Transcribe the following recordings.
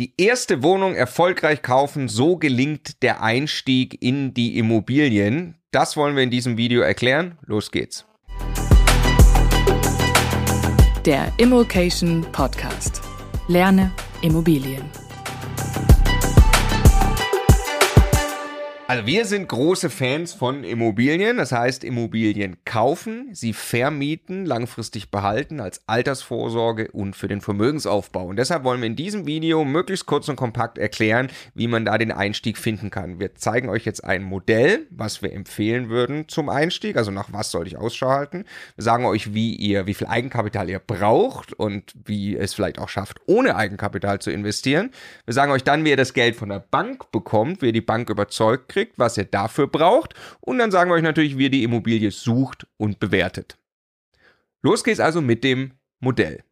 Die erste Wohnung erfolgreich kaufen, so gelingt der Einstieg in die Immobilien. Das wollen wir in diesem Video erklären. Los geht's. Der Immokation Podcast. Lerne Immobilien. Also wir sind große Fans von Immobilien, das heißt Immobilien kaufen, sie vermieten, langfristig behalten als Altersvorsorge und für den Vermögensaufbau. Und deshalb wollen wir in diesem Video möglichst kurz und kompakt erklären, wie man da den Einstieg finden kann. Wir zeigen euch jetzt ein Modell, was wir empfehlen würden zum Einstieg, also nach was sollte ich Ausschau halten. Wir sagen euch, wie ihr, wie viel Eigenkapital ihr braucht und wie es vielleicht auch schafft, ohne Eigenkapital zu investieren. Wir sagen euch dann, wie ihr das Geld von der Bank bekommt, wie ihr die Bank überzeugt kriegt, was ihr dafür braucht und dann sagen wir euch natürlich, wie ihr die Immobilie sucht und bewertet. Los geht's also mit dem Modell.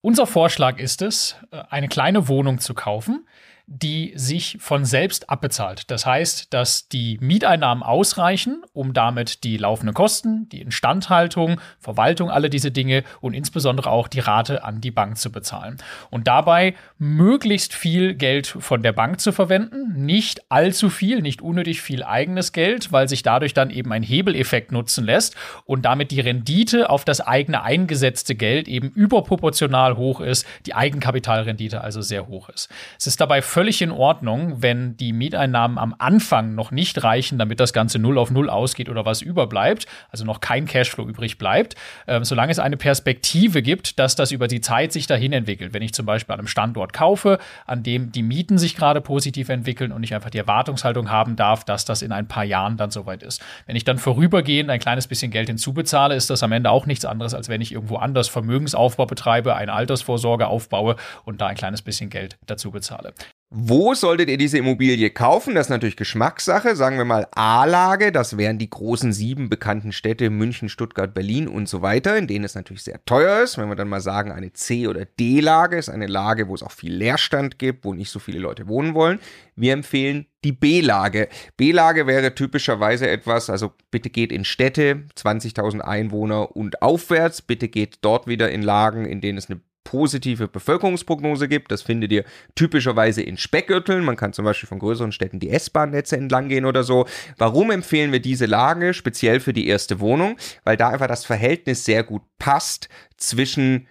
Unser Vorschlag ist es, äh, eine kleine Wohnung zu kaufen, die sich von selbst abbezahlt. Das heißt, dass die Mieteinnahmen ausreichen, um damit die laufenden Kosten, die Instandhaltung, Verwaltung, alle diese Dinge und insbesondere auch die Rate an die Bank zu bezahlen. Und dabei möglichst viel Geld von der Bank zu verwenden, nicht allzu viel, nicht unnötig viel eigenes Geld, weil sich dadurch dann eben ein Hebeleffekt nutzen lässt und damit die Rendite auf das eigene eingesetzte Geld eben überproportional hoch ist, die Eigenkapitalrendite also sehr hoch ist. Es ist dabei völlig völlig in Ordnung, wenn die Mieteinnahmen am Anfang noch nicht reichen, damit das Ganze null auf null ausgeht oder was überbleibt, also noch kein Cashflow übrig bleibt, äh, solange es eine Perspektive gibt, dass das über die Zeit sich dahin entwickelt. Wenn ich zum Beispiel an einem Standort kaufe, an dem die Mieten sich gerade positiv entwickeln und ich einfach die Erwartungshaltung haben darf, dass das in ein paar Jahren dann soweit ist. Wenn ich dann vorübergehend ein kleines bisschen Geld hinzubezahle, ist das am Ende auch nichts anderes, als wenn ich irgendwo anders Vermögensaufbau betreibe, eine Altersvorsorge aufbaue und da ein kleines bisschen Geld dazu bezahle. Wo solltet ihr diese Immobilie kaufen? Das ist natürlich Geschmackssache. Sagen wir mal A-Lage, das wären die großen sieben bekannten Städte München, Stuttgart, Berlin und so weiter, in denen es natürlich sehr teuer ist. Wenn wir dann mal sagen, eine C- oder D-Lage ist eine Lage, wo es auch viel Leerstand gibt, wo nicht so viele Leute wohnen wollen. Wir empfehlen die B-Lage. B-Lage wäre typischerweise etwas, also bitte geht in Städte, 20.000 Einwohner und aufwärts. Bitte geht dort wieder in Lagen, in denen es eine positive Bevölkerungsprognose gibt. Das findet ihr typischerweise in Speckgürteln. Man kann zum Beispiel von größeren Städten die S-Bahn-Netze entlang gehen oder so. Warum empfehlen wir diese Lage speziell für die erste Wohnung? Weil da einfach das Verhältnis sehr gut passt zwischen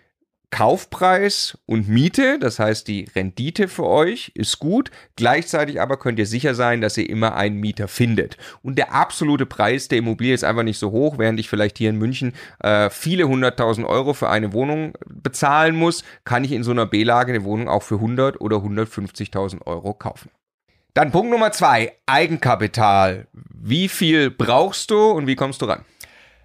Kaufpreis und Miete, das heißt die Rendite für euch ist gut. Gleichzeitig aber könnt ihr sicher sein, dass ihr immer einen Mieter findet. Und der absolute Preis der Immobilie ist einfach nicht so hoch, während ich vielleicht hier in München äh, viele hunderttausend Euro für eine Wohnung bezahlen muss, kann ich in so einer B-Lage eine Wohnung auch für 100 oder 150.000 Euro kaufen. Dann Punkt Nummer zwei, Eigenkapital. Wie viel brauchst du und wie kommst du ran?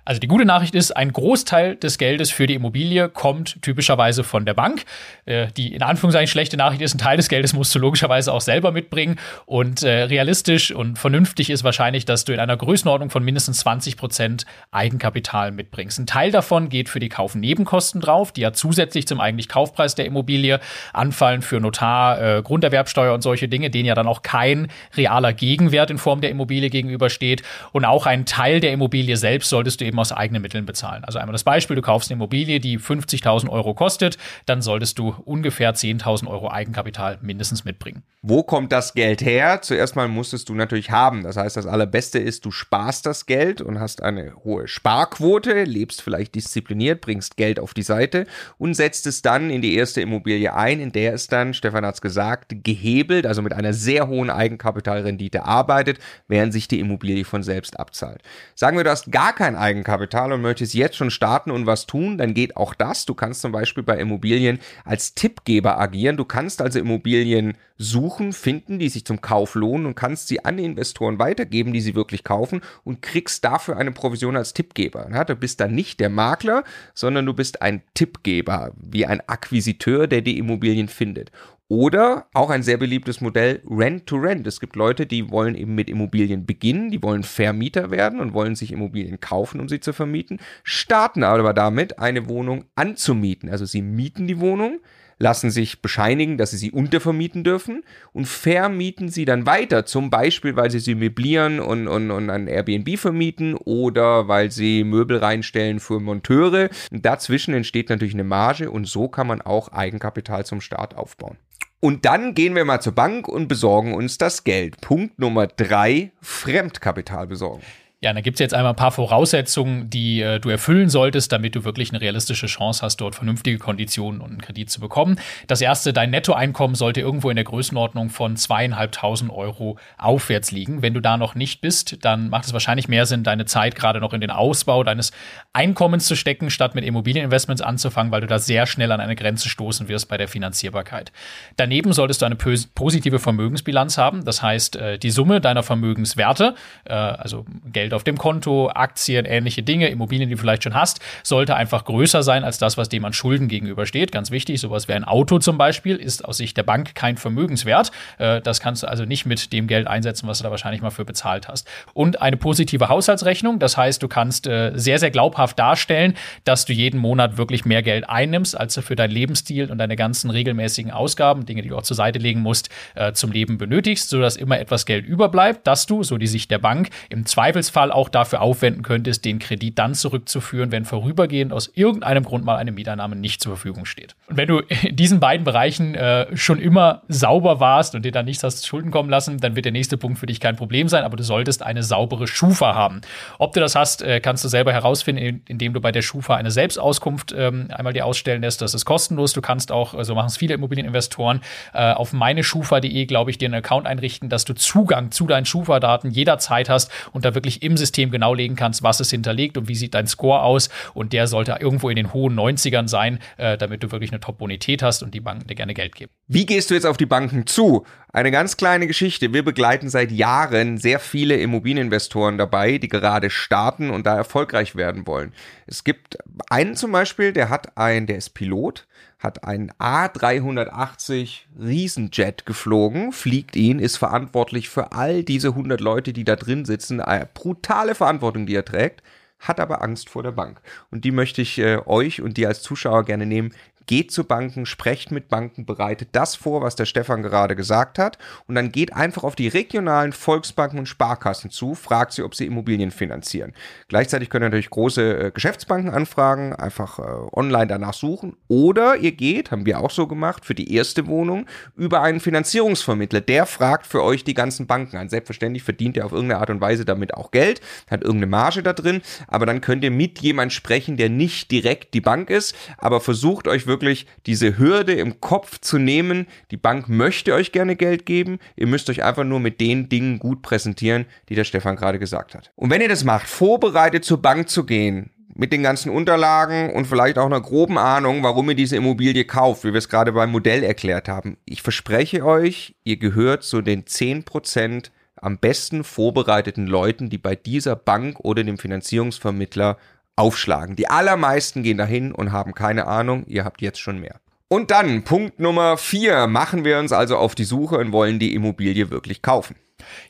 Also die gute Nachricht ist, ein Großteil des Geldes für die Immobilie kommt typischerweise von der Bank. Äh, die in Anführungszeichen schlechte Nachricht ist, ein Teil des Geldes musst du logischerweise auch selber mitbringen. Und äh, realistisch und vernünftig ist wahrscheinlich, dass du in einer Größenordnung von mindestens 20 Prozent Eigenkapital mitbringst. Ein Teil davon geht für die Kaufnebenkosten drauf, die ja zusätzlich zum eigentlich Kaufpreis der Immobilie anfallen für Notar, äh, Grunderwerbsteuer und solche Dinge, denen ja dann auch kein realer Gegenwert in Form der Immobilie gegenübersteht. Und auch ein Teil der Immobilie selbst solltest du eben eben aus eigenen Mitteln bezahlen. Also einmal das Beispiel, du kaufst eine Immobilie, die 50.000 Euro kostet, dann solltest du ungefähr 10.000 Euro Eigenkapital mindestens mitbringen. Wo kommt das Geld her? Zuerst mal musstest du natürlich haben. Das heißt, das Allerbeste ist, du sparst das Geld und hast eine hohe Sparquote, lebst vielleicht diszipliniert, bringst Geld auf die Seite und setzt es dann in die erste Immobilie ein, in der es dann, Stefan hat es gesagt, gehebelt, also mit einer sehr hohen Eigenkapitalrendite arbeitet, während sich die Immobilie von selbst abzahlt. Sagen wir, du hast gar kein Eigenkapital Eigenkapital und möchtest jetzt schon starten und was tun, dann geht auch das. Du kannst zum Beispiel bei Immobilien als Tippgeber agieren. Du kannst also Immobilien suchen, finden, die sich zum Kauf lohnen und kannst sie an Investoren weitergeben, die sie wirklich kaufen und kriegst dafür eine Provision als Tippgeber. du bist dann nicht der Makler, sondern du bist ein Tippgeber, wie ein Akquisiteur, der die Immobilien findet. Oder auch ein sehr beliebtes Modell Rent-to-Rent. Es gibt Leute, die wollen eben mit Immobilien beginnen, die wollen Vermieter werden und wollen sich Immobilien kaufen, um sie zu vermieten, starten aber damit, eine Wohnung anzumieten. Also sie mieten die Wohnung, lassen sich bescheinigen, dass sie sie untervermieten dürfen und vermieten sie dann weiter, zum Beispiel, weil sie sie möblieren und, und, und an Airbnb vermieten oder weil sie Möbel reinstellen für Monteure. Dazwischen entsteht natürlich eine Marge und so kann man auch Eigenkapital zum Start aufbauen. Und dann gehen wir mal zur Bank und besorgen uns das Geld. Punkt Nummer drei, Fremdkapital besorgen. Ja, da gibt es jetzt einmal ein paar Voraussetzungen, die äh, du erfüllen solltest, damit du wirklich eine realistische Chance hast, dort vernünftige Konditionen und einen Kredit zu bekommen. Das erste, dein Nettoeinkommen sollte irgendwo in der Größenordnung von zweieinhalbtausend Euro aufwärts liegen. Wenn du da noch nicht bist, dann macht es wahrscheinlich mehr Sinn, deine Zeit gerade noch in den Ausbau deines Einkommens zu stecken, statt mit Immobilieninvestments anzufangen, weil du da sehr schnell an eine Grenze stoßen wirst bei der Finanzierbarkeit. Daneben solltest du eine positive Vermögensbilanz haben. Das heißt, äh, die Summe deiner Vermögenswerte, äh, also Geld auf dem Konto, Aktien, ähnliche Dinge, Immobilien, die du vielleicht schon hast, sollte einfach größer sein als das, was dem an Schulden gegenübersteht. Ganz wichtig, sowas wie ein Auto zum Beispiel ist aus Sicht der Bank kein Vermögenswert. Äh, das kannst du also nicht mit dem Geld einsetzen, was du da wahrscheinlich mal für bezahlt hast. Und eine positive Haushaltsrechnung, das heißt, du kannst äh, sehr, sehr glaubhaft darstellen, dass du jeden Monat wirklich mehr Geld einnimmst, als du für deinen Lebensstil und deine ganzen regelmäßigen Ausgaben, Dinge, die du auch zur Seite legen musst, äh, zum Leben benötigst, sodass immer etwas Geld überbleibt, dass du, so die Sicht der Bank, im Zweifelsfall Fall auch dafür aufwenden könntest, den Kredit dann zurückzuführen, wenn vorübergehend aus irgendeinem Grund mal eine Mieteinnahme nicht zur Verfügung steht. Und wenn du in diesen beiden Bereichen äh, schon immer sauber warst und dir dann nichts hast Schulden kommen lassen, dann wird der nächste Punkt für dich kein Problem sein, aber du solltest eine saubere Schufa haben. Ob du das hast, äh, kannst du selber herausfinden, indem du bei der Schufa eine Selbstauskunft ähm, einmal dir ausstellen lässt. Das ist kostenlos. Du kannst auch, so also machen es viele Immobilieninvestoren, äh, auf meineschufa.de, glaube ich, dir einen Account einrichten, dass du Zugang zu deinen Schufa-Daten jederzeit hast und da wirklich im System genau legen kannst, was es hinterlegt und wie sieht dein Score aus. Und der sollte irgendwo in den hohen 90ern sein, äh, damit du wirklich eine Top-Bonität hast und die Banken dir gerne Geld geben. Wie gehst du jetzt auf die Banken zu? Eine ganz kleine Geschichte. Wir begleiten seit Jahren sehr viele Immobilieninvestoren dabei, die gerade starten und da erfolgreich werden wollen. Es gibt einen zum Beispiel, der hat ein, der ist Pilot, hat einen A380 Riesenjet geflogen, fliegt ihn, ist verantwortlich für all diese 100 Leute, die da drin sitzen. Eine brutale Verantwortung, die er trägt hat aber Angst vor der Bank. Und die möchte ich äh, euch und dir als Zuschauer gerne nehmen geht zu Banken, sprecht mit Banken, bereitet das vor, was der Stefan gerade gesagt hat. Und dann geht einfach auf die regionalen Volksbanken und Sparkassen zu, fragt sie, ob sie Immobilien finanzieren. Gleichzeitig könnt ihr natürlich große äh, Geschäftsbanken anfragen, einfach äh, online danach suchen. Oder ihr geht, haben wir auch so gemacht, für die erste Wohnung über einen Finanzierungsvermittler, der fragt für euch die ganzen Banken an. Selbstverständlich verdient er auf irgendeine Art und Weise damit auch Geld, hat irgendeine Marge da drin, aber dann könnt ihr mit jemand sprechen, der nicht direkt die Bank ist, aber versucht euch wirklich wirklich diese Hürde im Kopf zu nehmen. Die Bank möchte euch gerne Geld geben. Ihr müsst euch einfach nur mit den Dingen gut präsentieren, die der Stefan gerade gesagt hat. Und wenn ihr das macht, vorbereitet zur Bank zu gehen, mit den ganzen Unterlagen und vielleicht auch einer groben Ahnung, warum ihr diese Immobilie kauft, wie wir es gerade beim Modell erklärt haben. Ich verspreche euch, ihr gehört zu den 10% am besten vorbereiteten Leuten, die bei dieser Bank oder dem Finanzierungsvermittler aufschlagen. Die allermeisten gehen dahin und haben keine Ahnung, ihr habt jetzt schon mehr. Und dann, Punkt Nummer vier, machen wir uns also auf die Suche und wollen die Immobilie wirklich kaufen.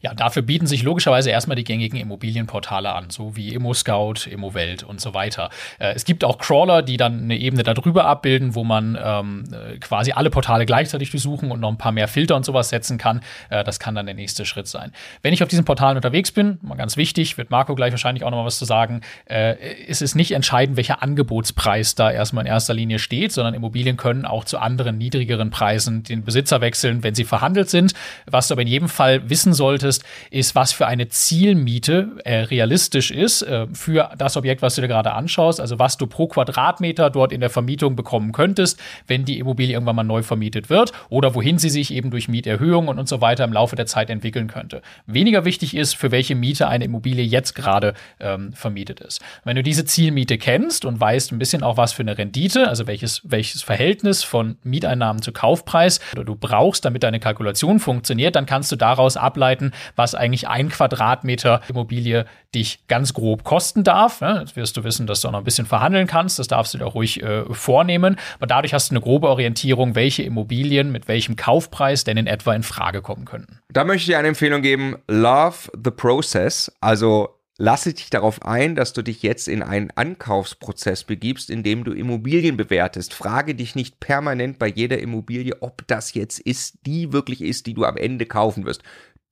Ja, dafür bieten sich logischerweise erstmal die gängigen Immobilienportale an, so wie ImmoScout, ImmoWelt und so weiter. Äh, es gibt auch Crawler, die dann eine Ebene darüber abbilden, wo man ähm, äh, quasi alle Portale gleichzeitig durchsuchen und noch ein paar mehr Filter und sowas setzen kann. Äh, das kann dann der nächste Schritt sein. Wenn ich auf diesen Portalen unterwegs bin, mal ganz wichtig, wird Marco gleich wahrscheinlich auch noch mal was zu sagen, äh, ist es nicht entscheidend, welcher Angebotspreis da erstmal in erster Linie steht, sondern Immobilien können auch zu anderen niedrigeren Preisen den Besitzer wechseln, wenn sie verhandelt sind. Was du aber in jedem Fall wissen solltest, ist, was für eine Zielmiete äh, realistisch ist äh, für das Objekt, was du dir gerade anschaust. Also was du pro Quadratmeter dort in der Vermietung bekommen könntest, wenn die Immobilie irgendwann mal neu vermietet wird oder wohin sie sich eben durch Mieterhöhungen und so weiter im Laufe der Zeit entwickeln könnte. Weniger wichtig ist, für welche Miete eine Immobilie jetzt gerade ähm, vermietet ist. Wenn du diese Zielmiete kennst und weißt ein bisschen auch, was für eine Rendite, also welches, welches Verhältnis von Mieteinnahmen zu Kaufpreis du brauchst, damit deine Kalkulation funktioniert, dann kannst du daraus ableiten, ableiten, was eigentlich ein Quadratmeter Immobilie dich ganz grob kosten darf. Jetzt wirst du wissen, dass du noch ein bisschen verhandeln kannst. Das darfst du dir auch ruhig äh, vornehmen. Aber dadurch hast du eine grobe Orientierung, welche Immobilien mit welchem Kaufpreis denn in etwa in Frage kommen könnten. Da möchte ich dir eine Empfehlung geben. Love the process. Also lasse dich darauf ein, dass du dich jetzt in einen Ankaufsprozess begibst, in dem du Immobilien bewertest. Frage dich nicht permanent bei jeder Immobilie, ob das jetzt ist, die wirklich ist, die du am Ende kaufen wirst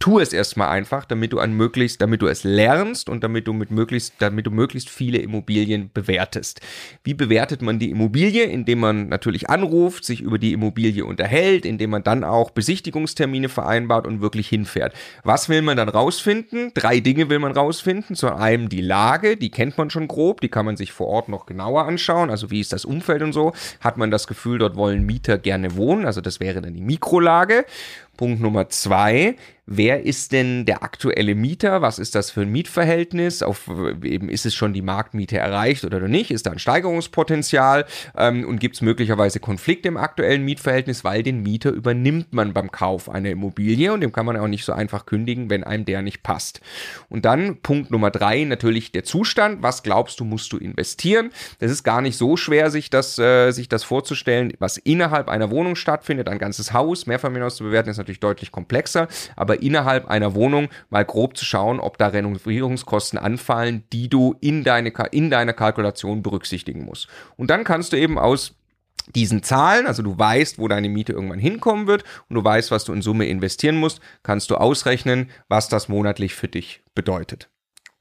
tu es erstmal einfach, damit du an möglichst, damit du es lernst und damit du mit möglichst, damit du möglichst viele Immobilien bewertest. Wie bewertet man die Immobilie? Indem man natürlich anruft, sich über die Immobilie unterhält, indem man dann auch Besichtigungstermine vereinbart und wirklich hinfährt. Was will man dann rausfinden? Drei Dinge will man rausfinden. Zu einem die Lage, die kennt man schon grob, die kann man sich vor Ort noch genauer anschauen. Also wie ist das Umfeld und so? Hat man das Gefühl, dort wollen Mieter gerne wohnen? Also das wäre dann die Mikrolage. Punkt Nummer zwei, wer ist denn der aktuelle Mieter? Was ist das für ein Mietverhältnis? Auf, eben ist es schon die Marktmiete erreicht oder nicht? Ist da ein Steigerungspotenzial? Ähm, und gibt es möglicherweise Konflikte im aktuellen Mietverhältnis, weil den Mieter übernimmt man beim Kauf einer Immobilie und dem kann man auch nicht so einfach kündigen, wenn einem der nicht passt. Und dann Punkt Nummer drei, natürlich der Zustand. Was glaubst du, musst du investieren? Das ist gar nicht so schwer, sich das, äh, sich das vorzustellen, was innerhalb einer Wohnung stattfindet. Ein ganzes Haus, Mehrfamilienhaus zu bewerten, ist natürlich deutlich komplexer, aber innerhalb einer Wohnung mal grob zu schauen, ob da Renovierungskosten anfallen, die du in, deine, in deiner Kalkulation berücksichtigen musst. Und dann kannst du eben aus diesen Zahlen, also du weißt, wo deine Miete irgendwann hinkommen wird und du weißt, was du in Summe investieren musst, kannst du ausrechnen, was das monatlich für dich bedeutet.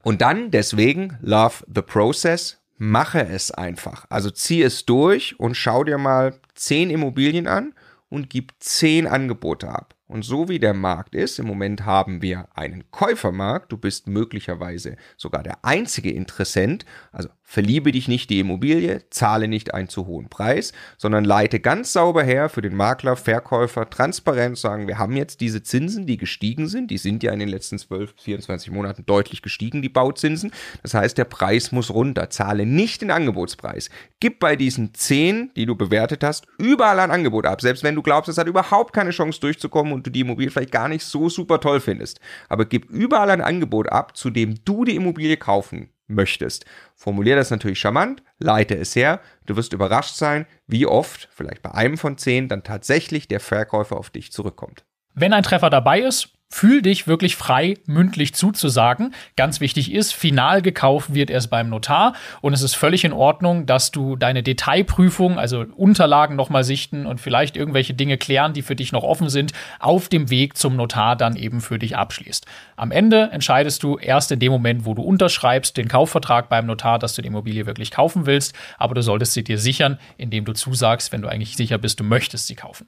Und dann deswegen Love the Process, mache es einfach. Also zieh es durch und schau dir mal zehn Immobilien an und gib zehn Angebote ab. Und so wie der Markt ist, im Moment haben wir einen Käufermarkt, du bist möglicherweise sogar der einzige Interessent, also verliebe dich nicht die Immobilie, zahle nicht einen zu hohen Preis, sondern leite ganz sauber her für den Makler, Verkäufer, transparent sagen, wir haben jetzt diese Zinsen, die gestiegen sind, die sind ja in den letzten 12, 24 Monaten deutlich gestiegen, die Bauzinsen. Das heißt, der Preis muss runter, zahle nicht den Angebotspreis. Gib bei diesen 10, die du bewertet hast, überall ein Angebot ab, selbst wenn du glaubst, es hat überhaupt keine Chance durchzukommen und du die Immobilie vielleicht gar nicht so super toll findest. Aber gib überall ein Angebot ab, zu dem du die Immobilie kaufen möchtest. Formulier das natürlich charmant, leite es her. Du wirst überrascht sein, wie oft, vielleicht bei einem von zehn, dann tatsächlich der Verkäufer auf dich zurückkommt. Wenn ein Treffer dabei ist, fühl dich wirklich frei, mündlich zuzusagen. Ganz wichtig ist, final gekauft wird erst beim Notar und es ist völlig in Ordnung, dass du deine Detailprüfung, also Unterlagen nochmal sichten und vielleicht irgendwelche Dinge klären, die für dich noch offen sind, auf dem Weg zum Notar dann eben für dich abschließt. Am Ende entscheidest du erst in dem Moment, wo du unterschreibst, den Kaufvertrag beim Notar, dass du die Immobilie wirklich kaufen willst, aber du solltest sie dir sichern, indem du zusagst, wenn du eigentlich sicher bist, du möchtest sie kaufen.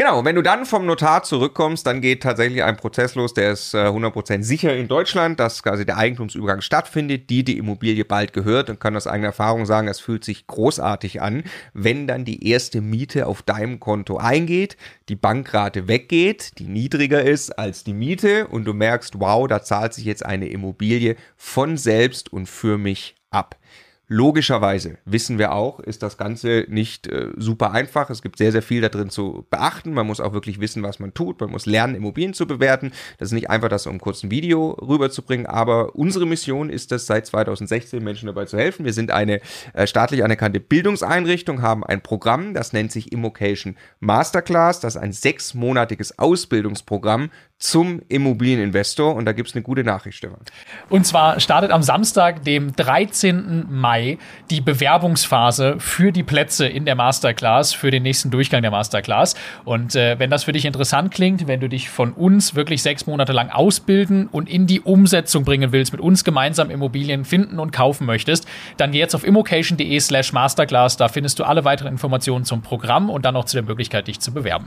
Genau, wenn du dann vom Notar zurückkommst, dann geht tatsächlich ein Prozess los, der ist äh, 100% sicher in Deutschland, dass quasi der Eigentumsübergang stattfindet, die die Immobilie bald gehört und kann aus eigener Erfahrung sagen, es fühlt sich großartig an, wenn dann die erste Miete auf deinem Konto eingeht, die Bankrate weggeht, die niedriger ist als die Miete und du merkst, wow, da zahlt sich jetzt eine Immobilie von selbst und für mich ab. Logischerweise wissen wir auch, ist das Ganze nicht äh, super einfach. Es gibt sehr, sehr viel da drin zu beachten. Man muss auch wirklich wissen, was man tut. Man muss lernen, Immobilien zu bewerten. Das ist nicht einfach, das um kurz ein Video rüberzubringen. Aber unsere Mission ist es, seit 2016 Menschen dabei zu helfen. Wir sind eine äh, staatlich anerkannte Bildungseinrichtung, haben ein Programm, das nennt sich Immocation Masterclass. Das ist ein sechsmonatiges Ausbildungsprogramm zum Immobilieninvestor. Und da gibt es eine gute Nachricht, Stefan. Und zwar startet am Samstag, dem 13. Mai, die Bewerbungsphase für die Plätze in der Masterclass, für den nächsten Durchgang der Masterclass. Und äh, wenn das für dich interessant klingt, wenn du dich von uns wirklich sechs Monate lang ausbilden und in die Umsetzung bringen willst, mit uns gemeinsam Immobilien finden und kaufen möchtest, dann geh jetzt auf immocation.de slash masterclass. Da findest du alle weiteren Informationen zum Programm und dann noch zu der Möglichkeit, dich zu bewerben.